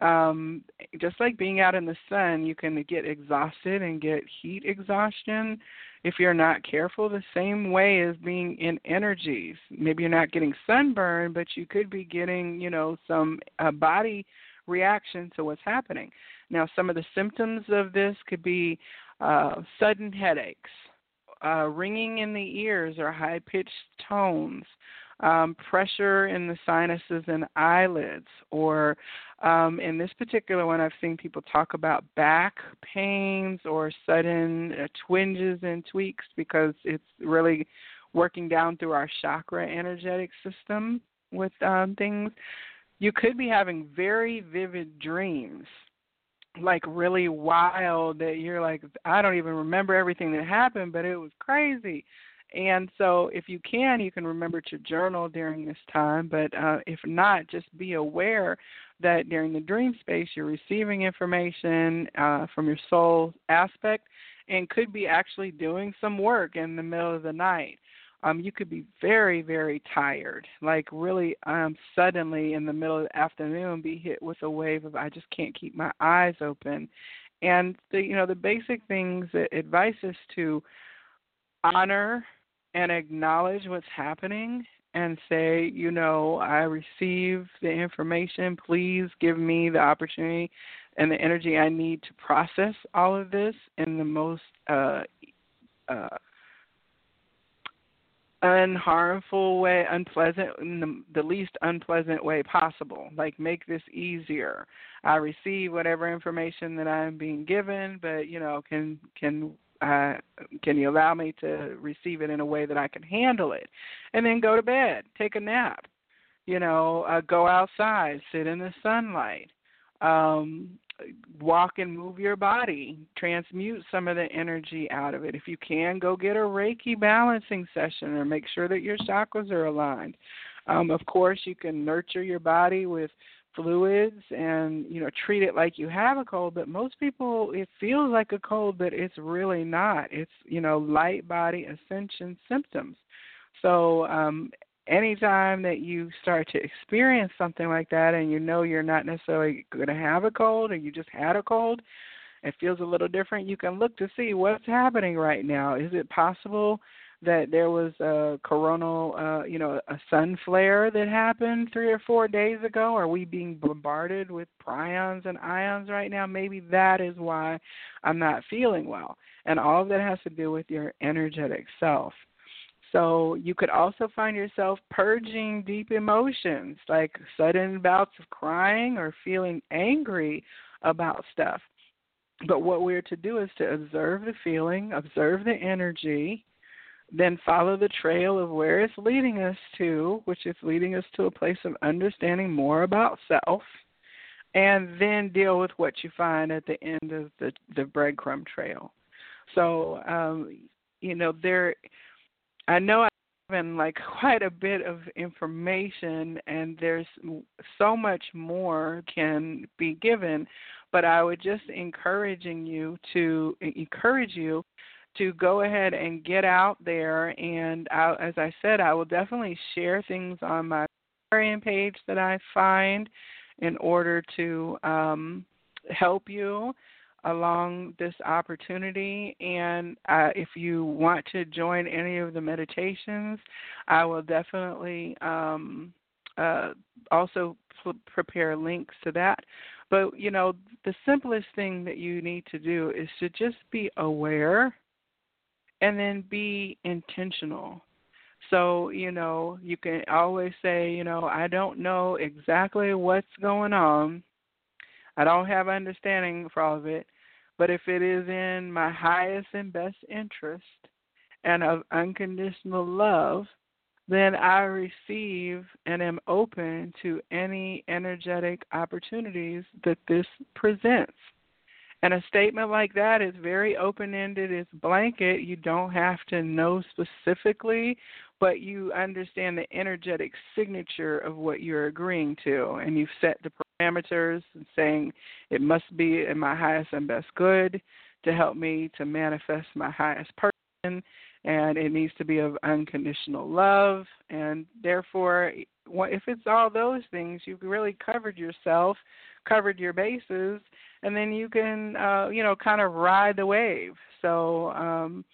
Um, just like being out in the sun, you can get exhausted and get heat exhaustion if you're not careful. The same way as being in energies. Maybe you're not getting sunburn, but you could be getting, you know, some uh, body reaction to what's happening. Now, some of the symptoms of this could be uh, sudden headaches, uh, ringing in the ears or high pitched tones, um, pressure in the sinuses and eyelids, or um, in this particular one, I've seen people talk about back pains or sudden uh, twinges and tweaks because it's really working down through our chakra energetic system with um, things. You could be having very vivid dreams like really wild that you're like I don't even remember everything that happened, but it was crazy. And so, if you can, you can remember to journal during this time. But uh, if not, just be aware that during the dream space, you're receiving information uh, from your soul aspect and could be actually doing some work in the middle of the night. Um, you could be very, very tired, like really um, suddenly in the middle of the afternoon be hit with a wave of I just can't keep my eyes open. And the you know the basic things that advice is to honor and acknowledge what's happening and say, you know, I receive the information. Please give me the opportunity and the energy I need to process all of this in the most uh, uh, unharmful way, unpleasant, in the, the least unpleasant way possible. Like make this easier. I receive whatever information that I'm being given, but you know, can can uh, can you allow me to receive it in a way that I can handle it, and then go to bed, take a nap, you know, uh, go outside, sit in the sunlight, um, walk and move your body, transmute some of the energy out of it. If you can, go get a Reiki balancing session or make sure that your chakras are aligned. Um, of course, you can nurture your body with fluids and you know treat it like you have a cold but most people it feels like a cold but it's really not it's you know light body ascension symptoms so um anytime that you start to experience something like that and you know you're not necessarily going to have a cold or you just had a cold, it feels a little different, you can look to see what's happening right now. Is it possible that there was a coronal, uh, you know, a sun flare that happened three or four days ago? Are we being bombarded with prions and ions right now? Maybe that is why I'm not feeling well. And all of that has to do with your energetic self. So you could also find yourself purging deep emotions like sudden bouts of crying or feeling angry about stuff. But what we're to do is to observe the feeling, observe the energy, then follow the trail of where it's leading us to, which is leading us to a place of understanding more about self, and then deal with what you find at the end of the, the breadcrumb trail. So, um, you know, there I know I've given like quite a bit of information, and there's so much more can be given, but I would just encouraging you to encourage you to go ahead and get out there. And I, as I said, I will definitely share things on my page that I find in order to um, help you along this opportunity. And uh, if you want to join any of the meditations, I will definitely um, uh, also prepare links to that. But, you know, the simplest thing that you need to do is to just be aware and then be intentional. So, you know, you can always say, you know, I don't know exactly what's going on. I don't have understanding for all of it, but if it is in my highest and best interest and of unconditional love, then I receive and am open to any energetic opportunities that this presents. And a statement like that is very open ended, it's blanket. You don't have to know specifically, but you understand the energetic signature of what you're agreeing to. And you've set the parameters and saying it must be in my highest and best good to help me to manifest my highest person. And it needs to be of unconditional love. And therefore, if it's all those things, you've really covered yourself, covered your bases, and then you can uh, you know kind of ride the wave. So um,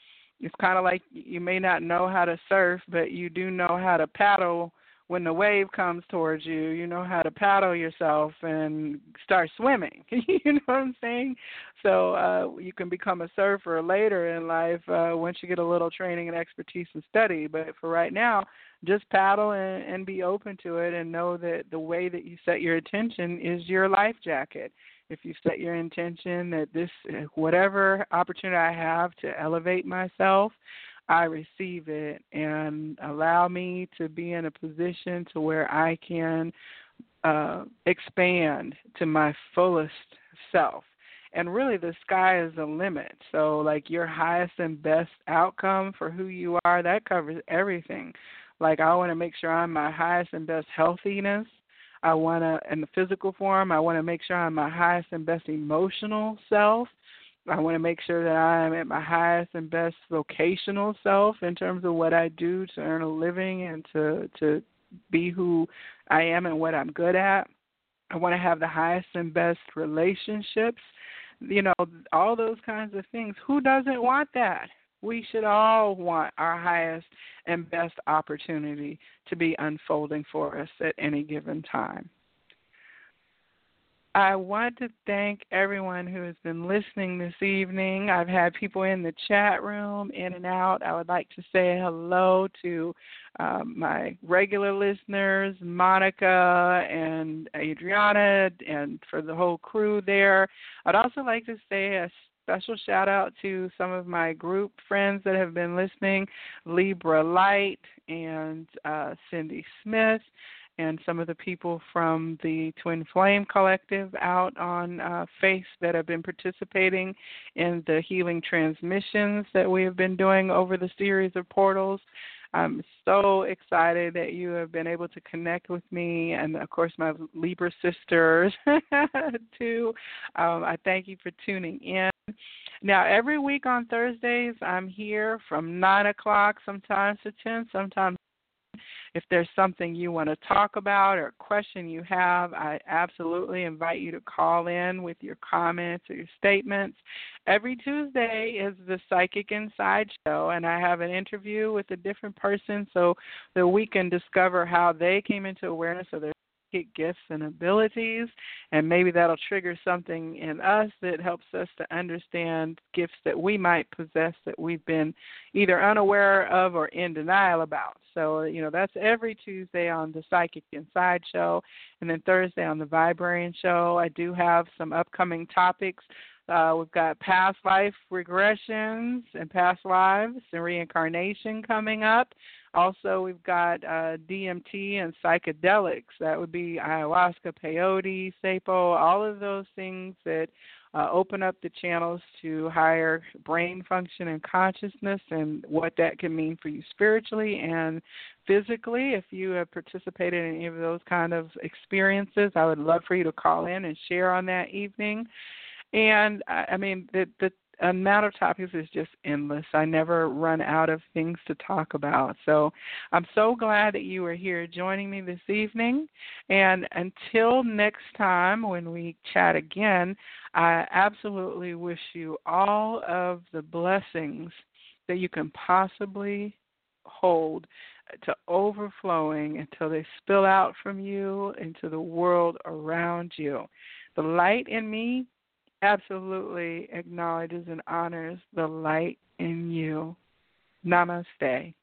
it's kind of like you may not know how to surf, but you do know how to paddle when the wave comes towards you, you know how to paddle yourself and start swimming. you know what I'm saying? So uh, you can become a surfer later in life uh, once you get a little training and expertise and study. But for right now, just paddle and, and be open to it and know that the way that you set your attention is your life jacket if you set your intention that this whatever opportunity I have to elevate myself, I receive it and allow me to be in a position to where I can uh, expand to my fullest self. And really, the sky is the limit. So, like your highest and best outcome for who you are, that covers everything. Like, I want to make sure I'm my highest and best healthiness I want to, in the physical form, I want to make sure I'm my highest and best emotional self. I want to make sure that I am at my highest and best vocational self in terms of what I do to earn a living and to to be who I am and what I'm good at. I want to have the highest and best relationships. You know, all those kinds of things. Who doesn't want that? We should all want our highest and best opportunity to be unfolding for us at any given time. I want to thank everyone who has been listening this evening. I've had people in the chat room, in and out. I would like to say hello to um, my regular listeners, Monica and Adriana, and for the whole crew there. I'd also like to say a special shout out to some of my group friends that have been listening Libra Light and uh, Cindy Smith and some of the people from the Twin Flame Collective out on uh, Face that have been participating in the healing transmissions that we have been doing over the series of portals. I'm so excited that you have been able to connect with me, and of course, my Libra sisters too. Um, I thank you for tuning in. Now, every week on Thursdays, I'm here from 9 o'clock, sometimes to 10, sometimes if there's something you want to talk about or a question you have, I absolutely invite you to call in with your comments or your statements. Every Tuesday is the Psychic Inside Show, and I have an interview with a different person so that we can discover how they came into awareness of their gifts and abilities, and maybe that'll trigger something in us that helps us to understand gifts that we might possess that we've been either unaware of or in denial about. So, you know, that's every Tuesday on the Psychic Inside Show, and then Thursday on the Viberarian Show. I do have some upcoming topics. Uh, we've got past life regressions and past lives and reincarnation coming up. Also, we've got uh, DMT and psychedelics. That would be ayahuasca, peyote, sapo, all of those things that uh, open up the channels to higher brain function and consciousness and what that can mean for you spiritually and physically. If you have participated in any of those kind of experiences, I would love for you to call in and share on that evening. And I mean, the the amount of topics is just endless. I never run out of things to talk about. So I'm so glad that you are here joining me this evening. And until next time when we chat again, I absolutely wish you all of the blessings that you can possibly hold to overflowing until they spill out from you into the world around you. The light in me absolutely acknowledges and honors the light in you. Namaste.